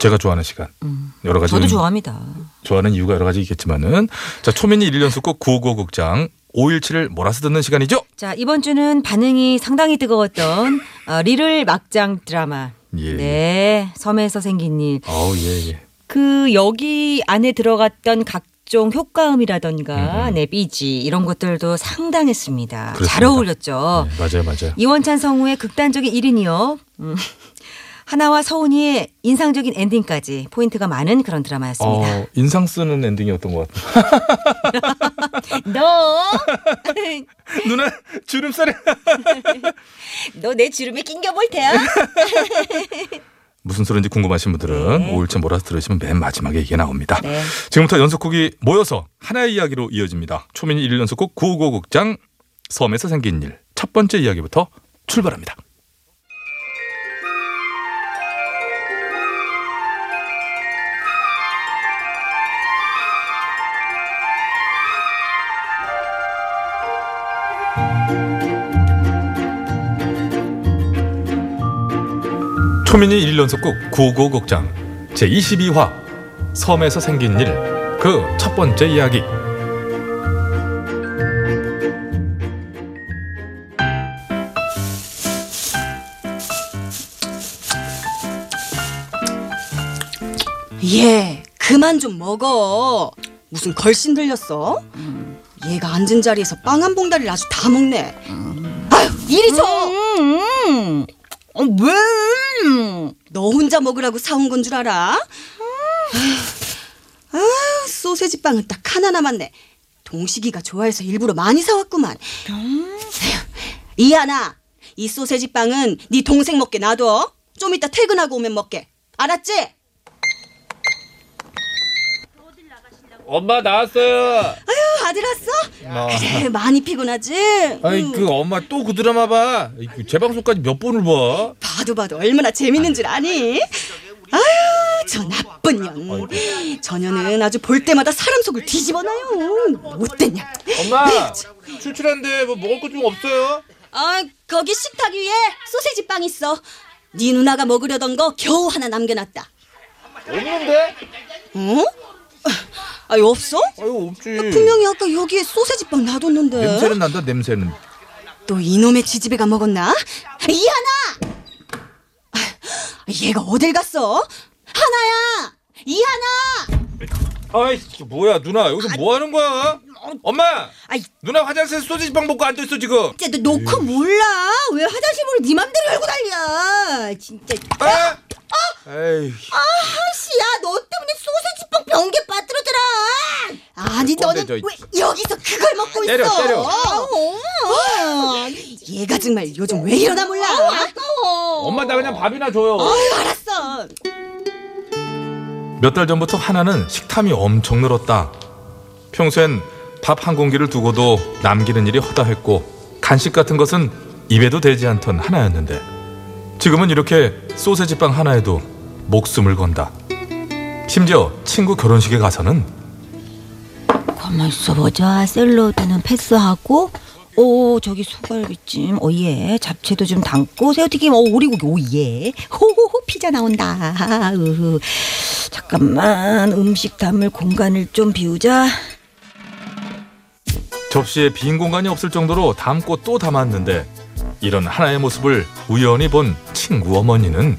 제가 좋아하는 시간. 여러 가지 음. 저도 음, 좋아합니다. 좋아하는 이유가 여러 가지 있겠지만은 자 초민이 1년수 꼭955 극장 517을 몰아서 듣는 시간이죠. 자, 이번 주는 반응이 상당히 뜨거웠던 어, 리를 막장 드라마. 예. 네. 섬에서 생긴 일. 어우 예 예. 그 여기 안에 들어갔던 각종 효과음이라던가 네, BG 이런 것들도 상당했습니다. 잘 그렇습니다. 어울렸죠. 네, 맞아요 맞아요. 이원찬 성우의 극단적인 1인이요. 음. 하나와 서훈이의 인상적인 엔딩까지 포인트가 많은 그런 드라마였습니다. 어 인상 쓰는 엔딩이었던 것 같아요. 너, 누나 주름살이 너내 주름에 낑겨 볼 테야? 무슨 소리인지 궁금하신 분들은 네. 5일째 몰아서 들으시면 맨 마지막에 이게 나옵니다. 네. 지금부터 연속곡이 모여서 하나의 이야기로 이어집니다. 초민이 1연속곡 955 극장 섬에서 생긴 일 첫 번째 이야기부터 출발합니다. 초민이 1연속곡 955 극장 제22화 섬에서 생긴 일 그 첫 번째 이야기 얘 그만 좀 먹어. 무슨 걸신 들렸어? 얘가 앉은 자리에서 빵 한 봉다리를 아주 다 먹네. 아유 이리 줘. 음, 어, 왜? 너 혼자 먹으라고 사온 건 줄 알아? 아유 소세지 빵은 딱 하나 남았네. 동식이가 좋아해서 일부러 많이 사왔구만. 아휴, 이하나 이 소세지 빵은 네 동생 먹게 놔둬. 좀 이따 퇴근하고 오면 먹게. 알았지? 엄마 나왔어요. 아유 아들 왔어? 그래 많이 피곤하지? 아이 응. 그 엄마 또 그 드라마 봐. 이그 재방송까지 몇 번을 봐. 봐도 봐도 얼마나 재밌는 줄 아니? 아유, 저 나쁜 년. 저 년은 아주 볼 때마다 사람 속을 뒤집어놔요. 못됐냐? 엄마 출출한데 뭐 먹을 거 좀 없어요? 아, 거기 식탁 위에 소세지 빵 있어. 네 누나가 먹으려던 거 겨우 하나 남겨놨다. 없는데? 어? 아유, 없어? 아유 없지. 분명히 아까 여기에 소세지 빵 놔뒀는데. 냄새는 난다 냄새는. 또 이놈의 지지배가 먹었나? 이하나! 아, 얘가 어딜 갔어? 하나야! 이하나! 아이 뭐야 누나 여기서 뭐 하는 거야? 엄마 아이, 누나 화장실에서 소시지빵 먹고 앉아 있어 지금. 진짜 너 놓고 몰라. 왜 화장실 문을 네 맘대로 열고 달려. 진짜. 아! 에이 아 씨야, 너 때문에 소세지빵 변개 빠뜨려더라. 아니, 너는 저- 왜 여기서 그걸 먹고 때려, 있어? 때려. 어, 얘가 정말 요즘 왜 이러나 몰라. 엄마 나 그냥 밥이나 줘요. 아유, 알았어. 몇 달 전부터 하나는 식탐이 엄청 늘었다. 평소엔 밥 한 공기를 두고도 남기는 일이 허다했고 간식 같은 것은 입에도 대지 않던 하나였는데 지금은 이렇게 소세지 빵 하나에도 목숨을 건다. 심지어 친구 결혼식에 가서는 가만 있어보자. 샐러드는 패스하고, 오 저기 소갈비찜, oh yeah. 잡채도 좀 담고, 새우튀김, 오 오리고기, oh yeah. 호호호 피자 나온다. 으흐. 잠깐만 음식 담을 공간을 좀 비우자. 접시에 빈 공간이 없을 정도로 담고 또 담았는데 이런 하나의 모습을 우연히 본 친구 어머니는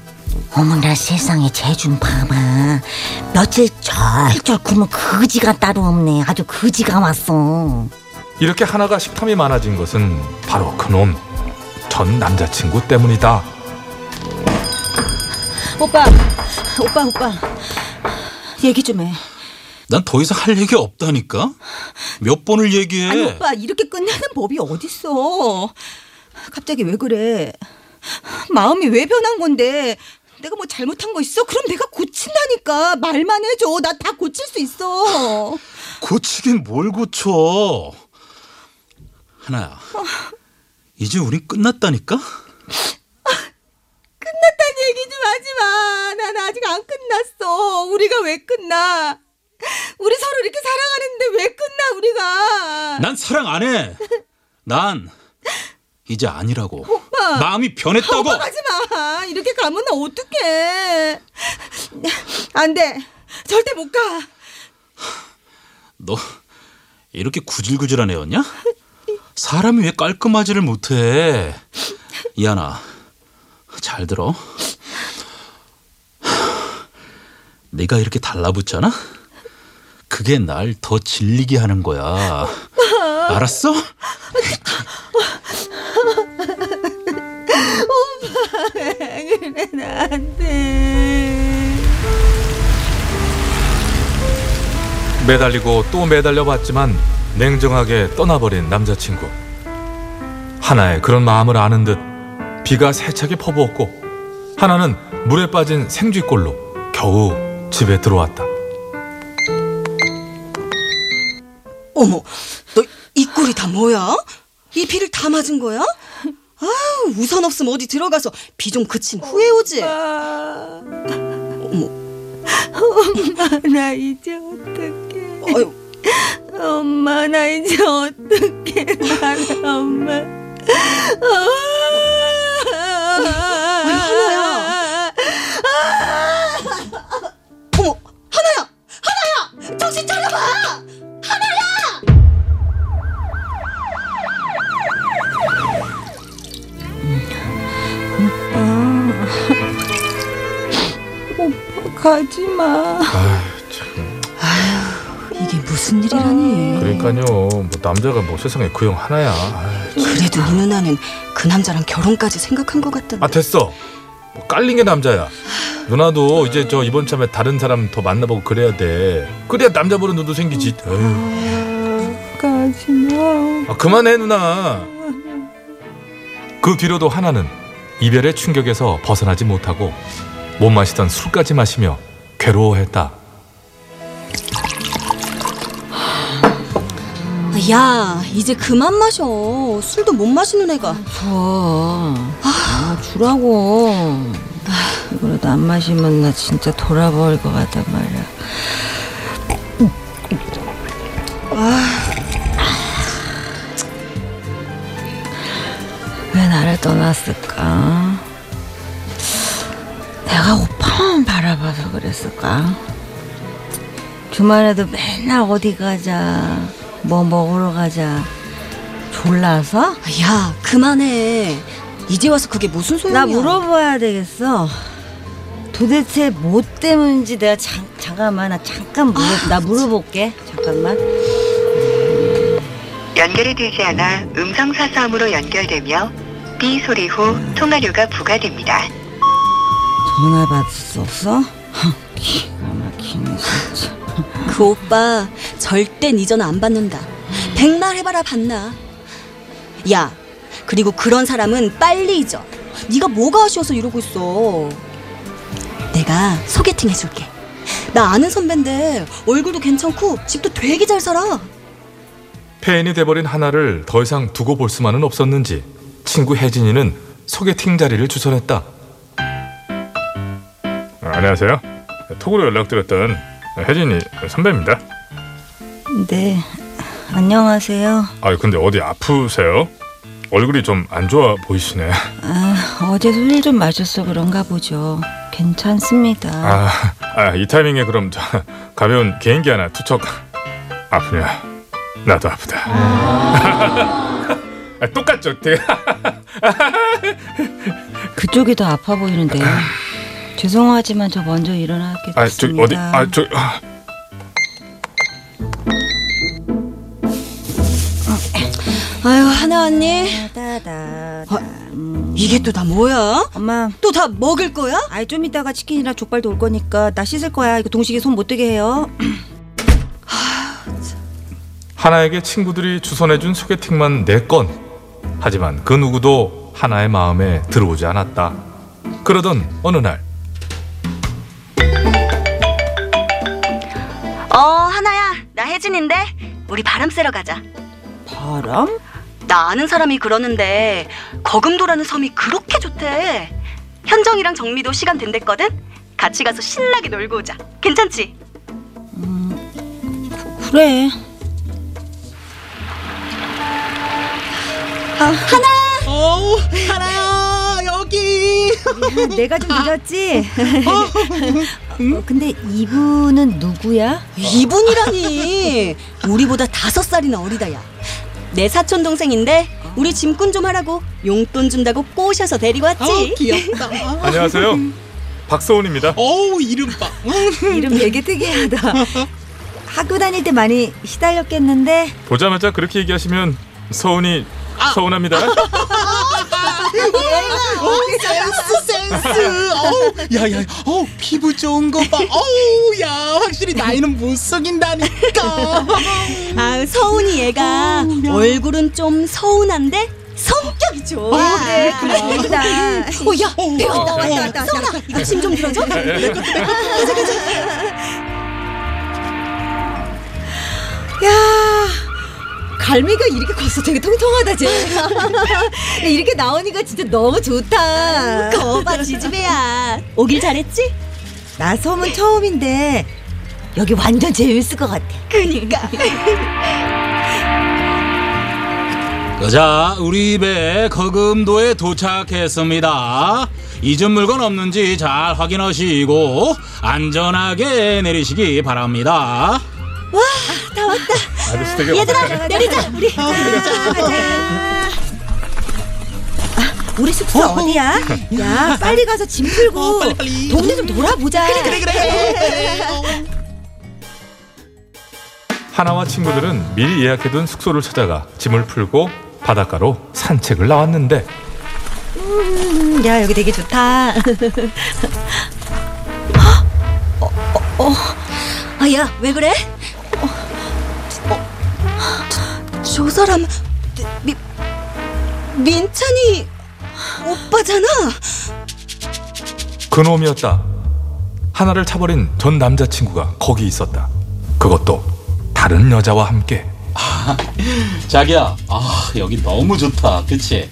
어머나 세상에 재준 봐봐. 며칠 쩔쩔 굶은 거지가 따로 없네. 아주 거지가 왔어. 이렇게 하나가 식탐이 많아진 것은 바로 그놈 전 남자친구 때문이다. 오빠, 오빠, 오빠. 얘기 좀 해. 난 더 이상 할 얘기 없다니까. 몇 번을 얘기해. 아니 오빠 이렇게 끝나는 법이 어딨어. 갑자기 왜 그래? 마음이 왜 변한 건데? 내가 뭐 잘못한 거 있어? 그럼 내가 고친다니까. 말만 해줘. 나 다 고칠 수 있어. 고치긴 뭘 고쳐. 하나야. 이제 우린 끝났다니까? 끝났다는 얘기 좀 하지 마. 난 아직 안 끝났어. 우리가 왜 끝나? 우리 서로 이렇게 사랑하는데 왜 끝나 우리가? 난 사랑 안 해. 난 이제 아니라고. 마음이 변했다고. 오빠 가지 마. 이렇게 가면 나 어떡해. 안 돼. 절대 못 가. 너 이렇게 구질구질한 애였냐? 사람이 왜 깔끔하지를 못해? 이하나, 잘 들어. 내가 이렇게 달라붙잖아? 그게 날 더 질리게 하는 거야. 알았어? 안 돼. 매달리고 또 매달려 봤지만 냉정하게 떠나버린 남자친구. 하나의 그런 마음을 아는 듯 비가 세차게 퍼부었고 하나는 물에 빠진 생쥐꼴로 겨우 집에 들어왔다. 어머, 너이 꼴이 다 뭐야? 이 비를 다 맞은 거야? 아, 우산 없으면 어디 들어가서 비 좀 그친 후에 오지. 어머, 나 이제 어떡해. 아유, 엄마 나 이제 어떡해. 나는 엄마. 하나야. 어머, 하나야, 하나야, 정신 차려봐. 가지 마. 이게 무슨 일이라니? 그러니까요. 뭐 남자가 뭐 세상에 그 형 하나야. 아이, 그래도 이 누나는 그 남자랑 결혼까지 생각한 것 같던데. 아 됐어. 뭐 깔린 게 남자야. 누나도 이제 저 이번 참에 다른 사람 더 만나보고 그래야 돼. 그래야 남자 보는 눈도 생기지. 에휴. 가지 마. 아, 그만해 누나. 그 뒤로도 하나는 이별의 충격에서 벗어나지 못하고 못 마시던 술까지 마시며 괴로워했다. 야, 이제 그만 마셔. 술도 못 마시는 애가. 줘. 아, 주라고. 이거라도 안 마시면 나 진짜 돌아버릴 것 같단 말이야. 왜 나를 떠났을까? 내가 오빠만 바라봐서 그랬을까? 주말에도 맨날 어디 가자, 뭐 먹으러 가자. 졸라서? 야, 그만해. 이제 와서 그게 무슨 소용이야? 나 물어봐야 되겠어. 도대체 뭐 때문인지 내가 잠, 잠깐만 나 잠깐 물어 나 물어볼게. 잠깐만. 연결이 되지 않아 음성 사서함으로 연결되며 삐 소리 후 통화료가 부과됩니다. 전화? 헉, 기가 막히네 진짜. 그 오빠 절대 네 전화 안 받는다. 백날 해봐라 받나. 야, 그리고 그런 사람은 빨리 잊어. 네가 뭐가 아쉬워서 이러고 있어. 내가 소개팅 해줄게. 나 아는 선배인데 얼굴도 괜찮고 집도 되게 잘 살아. 폐인이 돼버린 하나를 더 이상 두고 볼 수만은 없었는지 친구 혜진이는 소개팅 자리를 주선했다. 안녕하세요. 톡으로 연락드렸던 혜진이 선배입니다. 네. 안녕하세요. 아 근데 어디 아프세요? 얼굴이 좀 안 좋아 보이시네. 아, 어제 술 좀 마셔서 그런가 보죠. 괜찮습니다. 아, 아, 이 타이밍에 그럼 저 가벼운 개인기 하나 투척 아프냐? 나도 아프다. 아, 똑같죠? 되게 그쪽이 더 아파 보이는데요. 죄송하지만 저 먼저 아, 저 일어나겠습니다. 어디 아, 저 아, 아유 하나 언니. 어? 이게 또 다 뭐야? 엄마, 또 다 먹을 거야? 아이 좀 이따가 치킨이랑 족발도 올 거니까 나 씻을 거야. 이거 동식이 손 못 대게 해요. 하나에게 친구들이 주선해준 소개팅만 네 건. 하지만 그 누구도 하나의 마음에 들어오지 않았다. 그러던 어느 날 어 하나야, 나 혜진인데 우리 바람 쐬러 가자. 바람? 나 아는 사람이 그러는데 거금도라는 섬이 그렇게 좋대. 현정이랑 정미도 시간 된댔거든. 같이 가서 신나게 놀고 오자. 괜찮지? 그래. 어우 하나야 여 기 아, 내가 좀 늦었지? 어, 근데 이분은 누구야? 이분이라니 우리보다 다섯 살이나 어리다 야. 내 사촌 동생인데 우리 짐꾼 좀 하라고 용돈 준다고 꼬셔서 데리고 왔지. 어, 귀엽다. 안녕하세요. 박서훈입니다. 어우 이름 봐. 이름 되게 특이하다. 학교 다닐 때 많이 시달렸겠는데 보자마자 그렇게 얘기하시면 서훈이 서운합니다. 센스 센스. 어우 야야. 어우 피부 좋은 거 봐. 어우 야 확실히 나이는 못 속인다니까. 아 서운이 얘가 얼굴은 좀 서운한데 성격이 좋아. 네, 그렇구나. 오야 배웠다. 어, 왔다, 왔다, 왔다. 서운아 이거 짐좀 들어줘. 야 갈미가 이렇게 컸어 되게 통통하다 쟤 이렇게 나오니까 진짜 너무 좋다 거봐 지지배야. 오길 잘했지? 나 소문 처음인데 여기 완전 재밌을 것 같아 그니까. 자, 우리 배 거금도에 도착했습니다. 잊은 물건 없는지 잘 확인하시고 안전하게 내리시기 바랍니다. 아저씨 되게 얘들아 내리자 우리. 우리 숙소 어, 디야 야 빨리 가서 짐 풀고 빨리, 빨리. 동네 좀 돌아보자. 그래 그래 하나와 친구들은 미리 예약해둔 숙소를 찾아가 짐을 풀고 바닷가로 산책을 나왔는데. 음, 야 여기 되게 좋다. 아야 왜 그래? 저, 저 사람 미, 민찬이 오빠잖아. 그놈이었다. 하나를 차버린 전 남자친구가 거기 있었다. 그것도 다른 여자와 함께. 자기야, 아 여기 너무 좋다, 그치?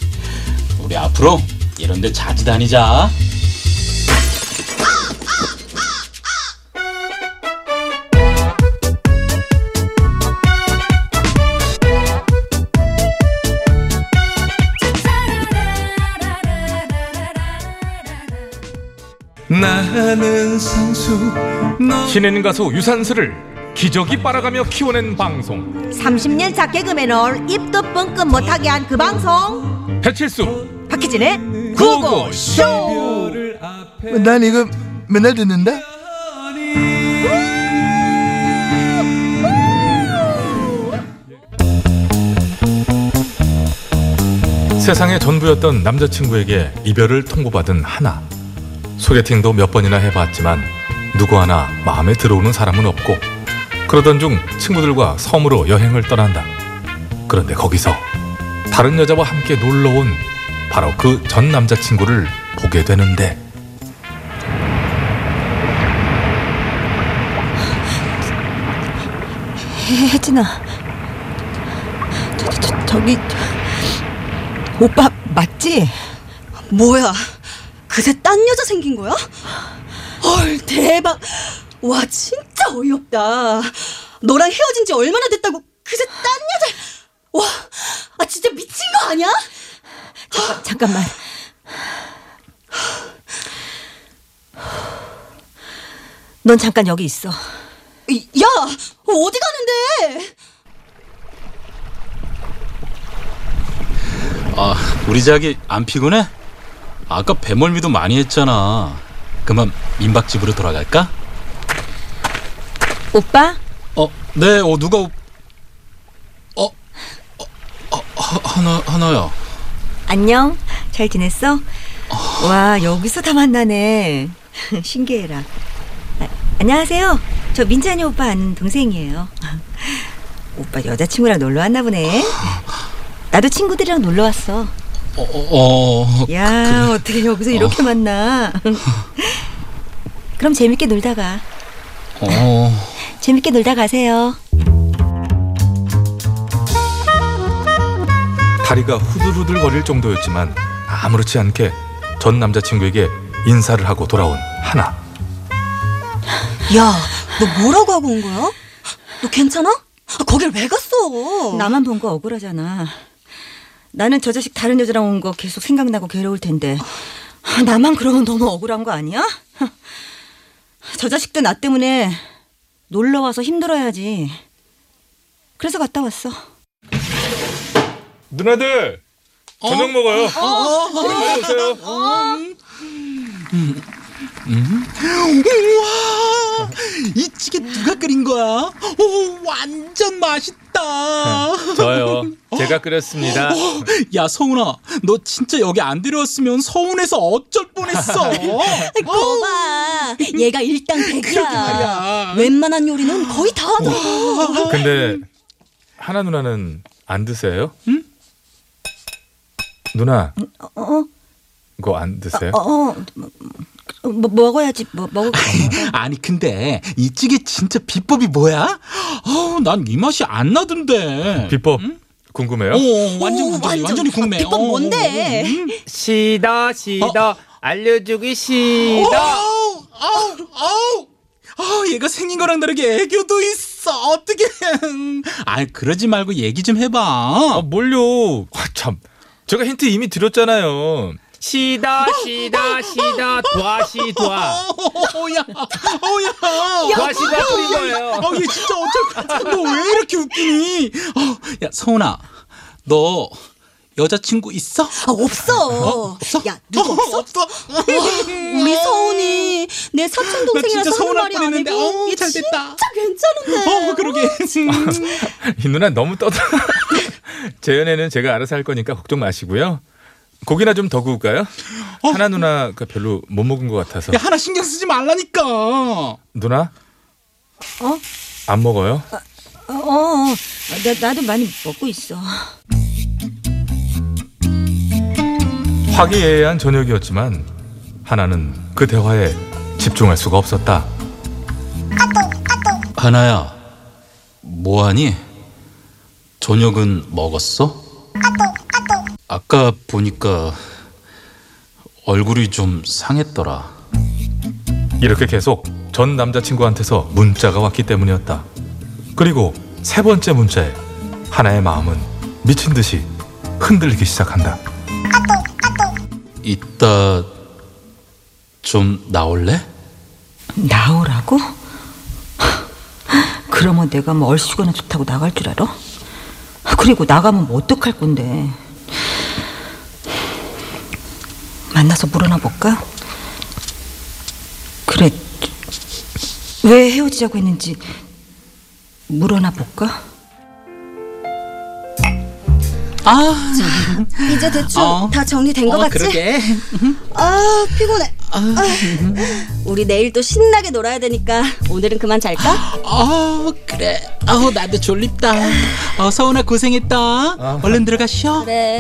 우리 앞으로 이런 데 자주 다니자. 신인 가수 유산슬을 기적이 빨아가며 키워낸 방송. 30년 차 개그맨을 입도 뻥끗 못하게 한 그 방송. 배칠수. 박희진의 구호쇼. 난 이거 맨날 듣는다. 세상의 전부였던 남자친구에게 이별을 통보받은 하나 소개팅도 몇 번이나 해봤지만 누구 하나 마음에 들어오는 사람은 없고 그러던 중 친구들과 섬으로 여행을 떠난다 그런데 거기서 다른 여자와 함께 놀러 온 바로 그 전 남자친구를 보게 되는데 혜진아 저, 저, 저, 저기 오빠 맞지? 뭐야? 그새 딴 여자 생긴 거야? 헐 대박. 와 진짜 어이없다. 너랑 헤어진 지 얼마나 됐다고 그새 딴 여자. 와, 아 진짜 미친 거 아니야? 잠깐, 잠깐만 넌 잠깐 여기 있어 이- 야, 어디 가는데? 아, 우리 자기 안 피곤해? 아까 배멀미도 많이 했잖아. 그만 민박집으로 돌아갈까? 오빠 어, 네, 어 누가 오- 어, 어, 어 하- 하나 하나야. 안녕 잘 지냈어? 와 여기서 다 만나네 신기해라 아, 안녕하세요 저 민찬이 오빠 아는 동생이에요 오빠 여자친구랑 놀러 왔나 보네 나도 친구들이랑 놀러 왔어 어, 어, 어야 어떻게 여기서 이렇게 만나? 그럼 재밌게 놀다 가. 어, 재밌게 놀다 가세요. 다리가 후들후들 거릴 정도였지만 아무렇지 않게 전 남자친구에게 인사를 하고 돌아온 하나. 야, 너 뭐라고 하고 온 거야? 너 괜찮아? 아, 거길 왜 갔어? 나만 본 거 억울하잖아 나는 저 자식 다른 여자랑 온 거 계속 생각나고 괴로울 텐데 아, 나만 그러면 너무 억울한 거 아니야? 저 자식도 나 때문에 놀러 와서 힘들어야지. 그래서 갔다 왔어. 누나들 저녁 먹어요. 빨리 오세요. 우와 이 찌개 누가 끓인 거야? 오 완전 맛있다. 저요. 제가 끓였습니다. 야 성훈아 너 진짜 여기 안 데려왔으면 서운해서 어쩔 뻔했어. 거봐. 얘가 일당 백이야. 그러게 말이야. 웬만한 요리는 거의 다 하더라. 근데 하나 누나는 안 드세요? 응? 누나 어, 그거 안 드세요? 어, 어, 뭐, 먹어야지. 뭐, 먹을 거. 아니 근데 이 찌개 진짜 비법이 뭐야? 어난 이 맛이 안 나던데. 비법 궁금해요? 어 완전 오, 완전 완전. 완전히 궁금해. 비법 어, 뭔데? 어, 음. 시더 시더 알려주기 시더 아우 아우 아우 아우 얘가 생긴 거랑 다르게 애교도 있어 어떻게 아 그러지 말고 얘기 좀 해봐 아 뭘요? 아, 참 제가 힌트 이미 드렸잖아요. 시더 시더 시더 도아시 도아 어야 어야 도아시 도아 뿌린 거예요. 어얘 진짜 어쩔 너왜 이렇게 웃기니 어야 성훈아 너 여자친구 있어? 아, 없어. 야, 누구 없어? 없어 우리 서운이 내 사촌 나 동생이라서 진짜 하는 말이 뻔했는데 아니고 어우 얘잘 진짜 됐다 괜찮은데. 어 그러게 이 누나 너무 떠들어. 제 연애는 제가 알아서 할 거니까 걱정 마시고요. 고기나 좀 더 구울까요? 하나 누나가 별로 못 먹은 것 같아서. 야 하나 신경 쓰지 말라니까 누나? 어? 안 먹어요? 어, 어, 나, 나도 많이 먹고 있어. 화기애애한 저녁이었지만 하나는 그 대화에 집중할 수가 없었다. 하나야, 뭐하니? 저녁은 먹었어? 아까 보니까 얼굴이 좀 상했더라. 이렇게 계속 전 남자친구한테서 문자가 왔기 때문이었다. 그리고 세 번째 문자에 하나의 마음은 미친 듯이 흔들리기 시작한다. 이따 좀 나올래? 나오라고? 그러면 내가 뭐 얼씨구나 좋다고 나갈 줄 알아? 그리고 나가면 뭐 어떡할 건데? 만나서 물어나 볼까? 그래. 왜 헤어지자고 했는지 물어나 볼까? 아, 이제 대충 어. 다 정리된 것 같지? 그러게. 아 피곤해. 아, 우리 내일 또 신나게 놀아야 되니까 오늘은 그만 잘까? 아, 그래. 아, 나도 졸립다. 어, 서운아 고생했다. 얼른 들어가 쉬어. 그래.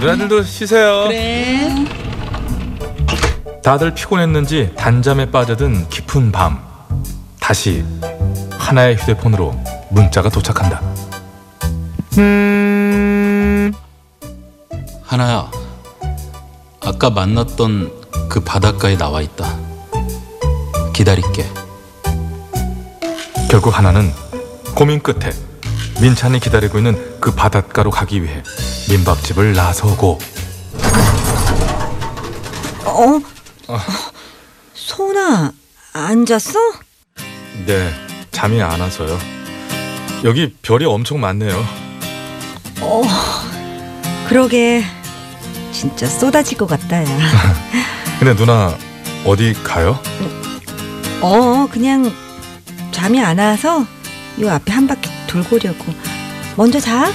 누나들도 쉬세요. 그래. 다들 피곤했는지 단잠에 빠져든 깊은 밤. 다시 하나의 휴대폰으로 문자가 도착한다. 하나야, 아까 만났던 그 바닷가에 나와 있다. 기다릴게. 결국 하나는 고민 끝에 민찬이 기다리고 있는 그 바닷가로 가기 위해 민박집을 나서고 어? 소은아, 안 잤어? 네 잠이 안 와서요. 여기 별이 엄청 많네요. 그러게. 진짜 쏟아질 것 같다, 야. 근데 누나 어디 가요? 어, 그냥 잠이 안 와서 요 앞에 한 바퀴 돌고 오려고. 먼저 자.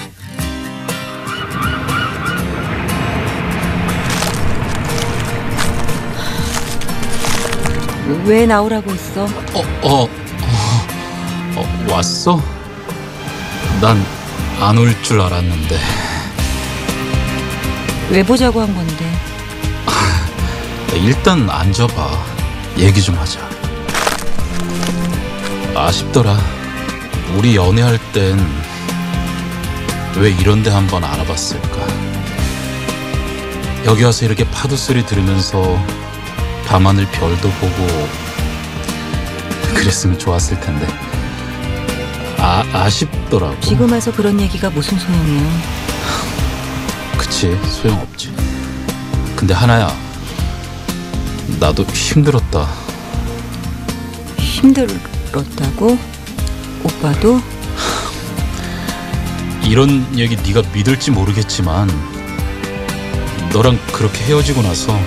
왜 나오라고 했어? 어, 어, 어, 어 왔어? 난 안 올 줄 알았는데. 왜 보자고 한 건데? 일단 앉아봐. 얘기 좀 하자. 아쉽더라. 우리 연애할 땐 왜 이런 데 한번 알아봤을까? 여기 와서 이렇게 파도 소리 들으면서 밤하늘 별도 보고 그랬으면 좋았을 텐데. 아, 아쉽더라고. 지금 와서 그런 얘기가 무슨 소용이야? 그치, 소용없지. 근데 하나야 나도 힘들었다 힘들었다고? 오빠도? 이런 얘기 네가 믿을지 모르겠지만 너랑 그렇게 헤어지고 나서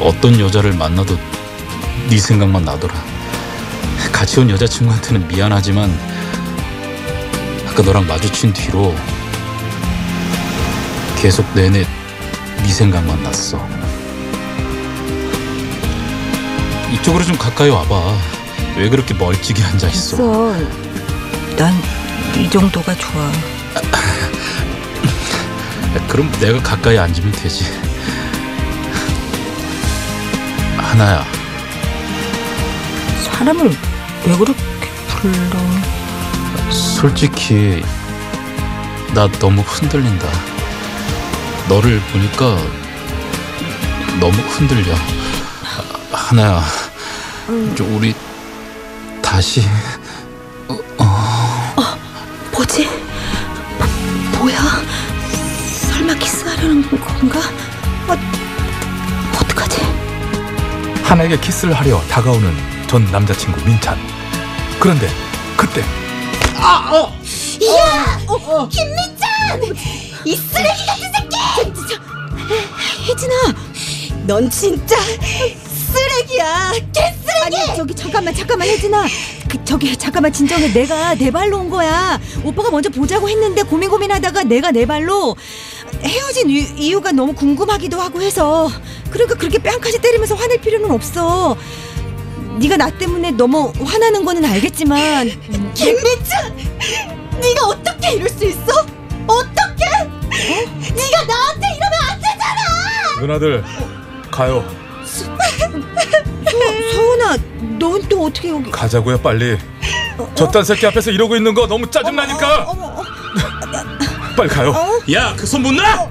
어떤 여자를 만나도 네 생각만 나더라 같이 온 여자친구한테는 미안하지만 아까 너랑 마주친 뒤로 계속 내내 네 생각만 났어 이쪽으로 좀 가까이 와봐 왜 그렇게 멀찍이 앉아 있어 있어. 난 이 정도가 좋아. 그럼 내가 가까이 앉으면 되지. 하나야, 사람을 왜 그렇게 불러? 솔직히 나 너무 흔들린다. 너를 보니까 너무 흔들려. 아, 하나야, 좀 우리 다시 뭐지? 뭐, 뭐야? 설마 키스하려는 건가? 어, 어떡하지? 하나에게 키스를 하려 다가오는 전 남자친구 민찬. 그런데 그때 이 쓰레기 같은 새끼! 혜진아, 넌 진짜 쓰레기야. 개쓰레기! 아니 저기 잠깐만 잠깐만 혜진아 그 저기 잠깐만 진정해 내가 내 발로 온 거야 오빠가 먼저 보자고 했는데 고민 고민하다가 내가 내 발로 헤어진 이, 이유가 너무 궁금하기도 하고 해서 그러니까 그렇게 뺨까지 때리면서 화낼 필요는 없어 네가 나 때문에 너무 화나는 거는 알겠지만 김민찬, 네가 어떻게 이럴 수 있어? 어떻게? 네가 나한테 이러면 안 되잖아. 누나들 가요. 서은아 넌 또 어떻게 여기 가자고요 빨리. 저딴 새끼 앞에서 이러고 있는 거 너무 짜증 나니까. 어머 어, 빨리 가요. 야, 그 손못 놔?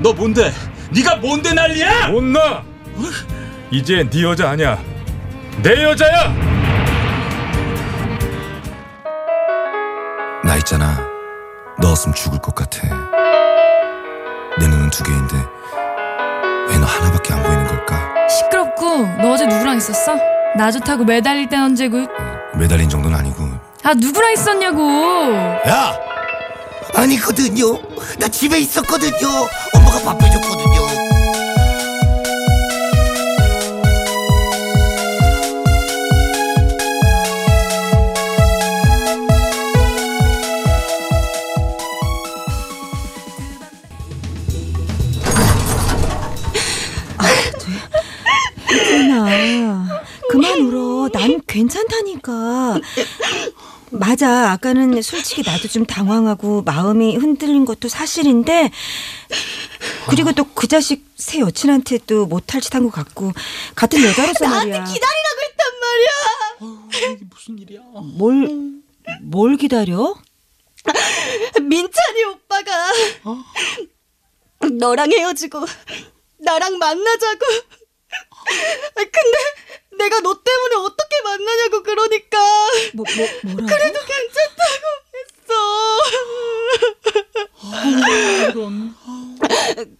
너 뭔데? 네가 뭔데 난리야? 못 나. 이제 네 여자 아니야. 내 여자야. 나 있잖아. 넣었으면 죽을 것 같아. 내 눈은 두 개인데 왜 너 하나밖에 안 보이는 걸까? 시끄 럽고 너 어제 누구랑 있었어? 나 좋다고 매달릴 땐 언제고 매달린 정도는 아니고. 아 누구랑 있었냐고 야! 아니거든요. 나 집에 있었거든요. 엄마가 밥 해줬거든 맞아 아까는 솔직히 나도 좀 당황하고 마음이 흔들린 것도 사실인데 그리고 또 그 자식 새 여친한테 도 못할 짓 한 것 같고 같은 여자로서 나한테 말이야 기다리라고 했단 말이야. 무슨 일이야? 뭘, 뭘 기다려? 민찬이 오빠가 너랑 헤어지고 나랑 만나자고. 근데 내가 너 때문에 어떻게 만나냐고 그러니까 뭐, 뭐, 뭐라고? 그래도 괜찮다고 했어.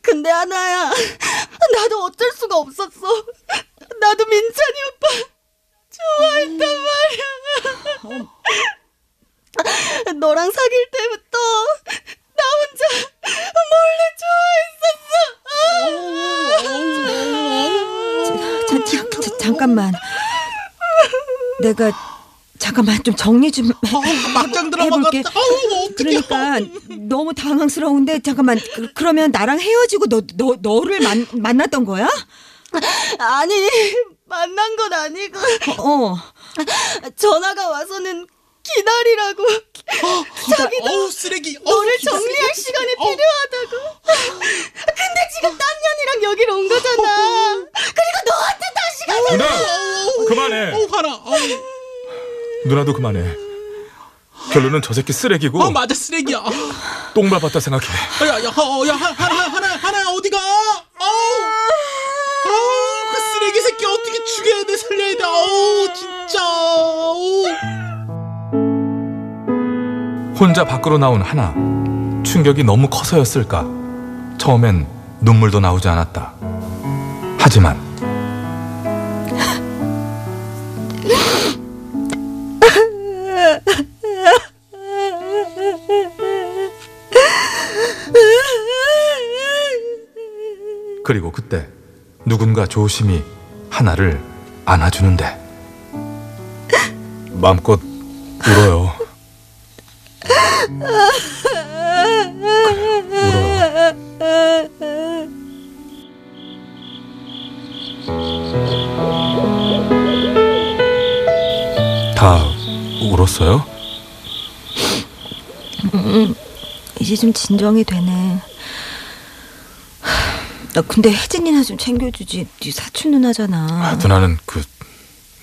근데 하나야, 나도 어쩔 수가 없었어. 나도 민찬이 오빠 좋아했단 말이야. 너랑 사귈 때부터 나 혼자 몰래 좋아했었어. 자, 자, 자, 잠깐만. 내가 잠깐만 좀 정리 좀 해, 막장 드라마 해볼게. 같다. 그러니까 너무 당황스러운데 잠깐만 그, 그러면 나랑 헤어지고 너, 너 너를 만, 만났던 거야? 아니 만난 건 아니고 어. 전화가 와서는 기다리라고 자기도 어우 쓰레기. 너를 어우, 정리할 쓰레기. 시간이 어우. 필요하다고 근데 지금 딴 년이랑 여기로 온 거잖아 그리고 너한테 다시 가자 누나 그만해. 어우 화나. 어우. 누나도 그만해. 결론은 저 새끼 쓰레기고 어 맞아 쓰레기야. 똥 밟았다 생각해. 야, 야, 어, 야, 하- 하나, 하나, 하나, 어디가? 아우, 아우, 그 쓰레기 새끼 어떻게 죽여야 돼, 살려야 돼, 아우, 진짜, 아우. 혼자 밖으로 나온 하나. 충격이 너무 커서였을까. 처음엔 눈물도 나오지 않았다. 하지만 그리고 그때 누군가 조심히 하나를 안아주는데 마음껏 울어요. 다 울었어요? 이제 좀 진정이 되네. 나 근데 혜진이나 좀 챙겨주지. 네 사촌 누나잖아. 아, 누나는 그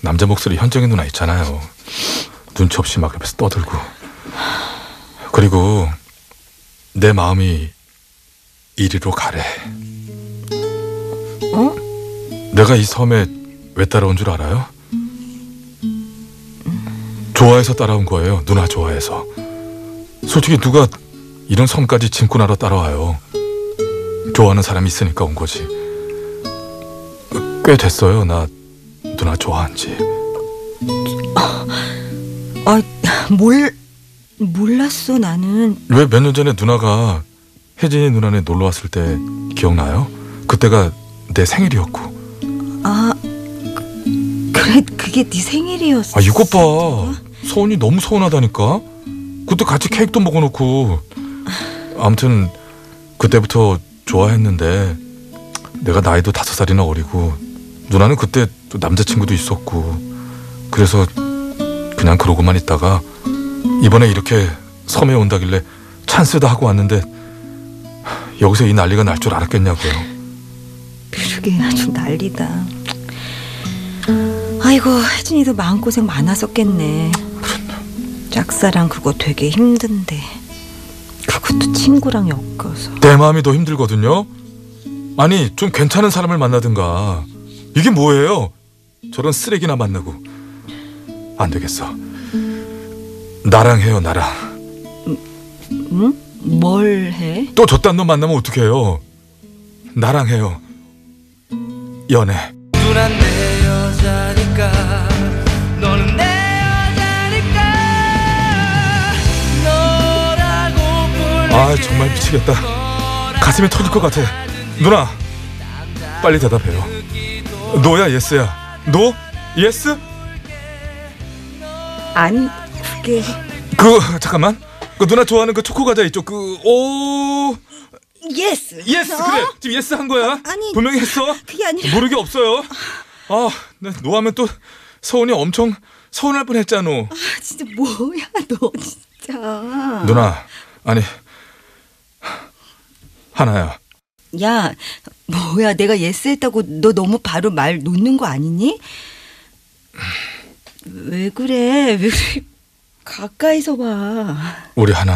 남자 목소리 현정이 누나 있잖아요. 눈치 없이 막 옆에서 떠들고. 그리고 내 마음이 이리로 가래. 어? 내가 이 섬에 왜 따라온 줄 알아요? 좋아해서 따라온 거예요. 누나 좋아해서. 솔직히 누가 이런 섬까지 짐꾼하러 따라와요. 좋아하는 사람이 있으니까 온 거지. 꽤 됐어요. 나 누나 좋아한 지. 아, 몰 몰랐어 나는. 왜 몇 년 전에 누나가 혜진이 누나네 놀러 왔을 때 기억나요? 그때가 내 생일이었고. 아, 그, 그래 그게 네 생일이었어. 아 이것 봐. 서운이 너무 서운하다니까. 그때 같이 케이크도 먹어놓고. 아무튼 그때부터 좋아했는데 내가 나이도 다섯 살이나 어리고 누나는 그때 또 남자친구도 있었고 그래서 그냥 그러고만 있다가 이번에 이렇게 섬에 온다길래 찬스다 하고 왔는데 여기서 이 난리가 날 줄 알았겠냐고요. 그러게 아주 난리다. 아이고 혜진이도 마음고생 많았었겠네. 짝사랑 그거 되게 힘든데 그것도 친구랑 엮어서. 내 마음이 더 힘들거든요. 아니 좀 괜찮은 사람을 만나든가. 이게 뭐예요? 저런 쓰레기나 만나고 안 되겠어. 나랑 해요 나랑. 응? 뭘 해? 또 저딴 놈 만나면 어떡해요? 나랑 해요. 연애. 누난 내 여자니까 너는 내 여자니까 아 정말 미치겠다. 가슴이 터질 것 같아. 누나 빨리 대답해요. no야 yes야. no yes? 아니 그게 그 잠깐만. 그 누나 좋아하는 그 초코 과자 있죠? 그 오 yes. yes 그래 지금 yes 한 거야. 아니, 분명히 했어. 그게 아니라 무르기 없어요. 아, 나 no하면 또 서운이 엄청 서운할 뻔했잖아. 아, 진짜 뭐야 너 진짜. 누나 아니 하나야. 야 뭐야 내가 yes 했다고 너 너무 바로 말 놓는 거 아니니? 왜 그래 왜 그래 가까이서 봐. 우리 하나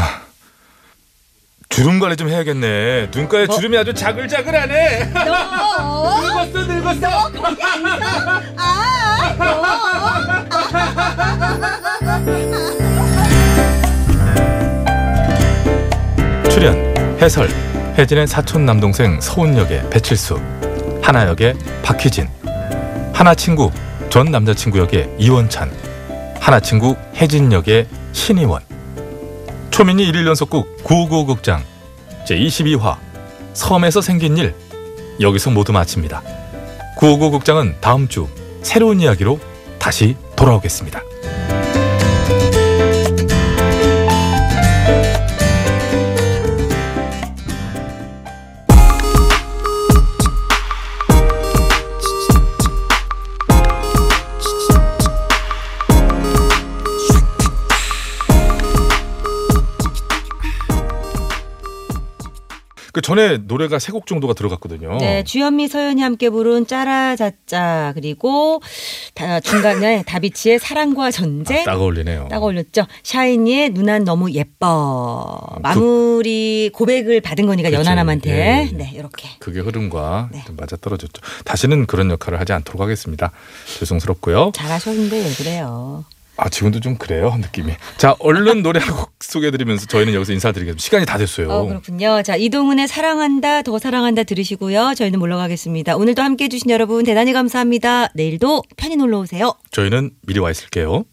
주름 관리 좀 해야겠네. 눈가에 주름이 아주 자글자글하네. 너 늙었어 늙었어. 거기. 아, 출연 해설 혜진의 사촌 남동생 서운 역의 배칠수 하나 역의 박희진 하나 친구 전 남자친구 역의 이원찬 하나 친구 혜진 역의 신희원 초민이 1일 연속극 955 극장 제22화 섬에서 생긴 일 여기서 모두 마칩니다. 955 극장은 다음 주 새로운 이야기로 다시 돌아오겠습니다. 그 전에 노래가 세 곡 정도가 들어갔거든요. 네, 주현미, 서연이 함께 부른 짜라자짜 그리고 다, 중간에 다비치의 사랑과 전쟁 아, 딱 어울리네요. 딱 어울렸죠. 샤이니의 누난 너무 예뻐. 마무리 고백을 받은 거니까 그렇죠. 연하남한테. 예, 예. 네, 이렇게. 그게 흐름과 네. 좀 맞아 떨어졌죠. 다시는 그런 역할을 하지 않도록 하겠습니다. 죄송스럽고요. 잘하셨는데 왜 그래요? 아 지금도 좀 그래요 느낌이. 자 얼른 노래 한곡 소개해드리면서 저희는 여기서 인사드리겠습니다. 시간이 다 됐어요. 어, 그렇군요. 자, 이동훈의 사랑한다, 더 사랑한다 들으시고요. 저희는 물러가겠습니다. 오늘도 함께 해주신 여러분 대단히 감사합니다. 내일도 편히 놀러 오세요. 저희는 미리 와 있을게요.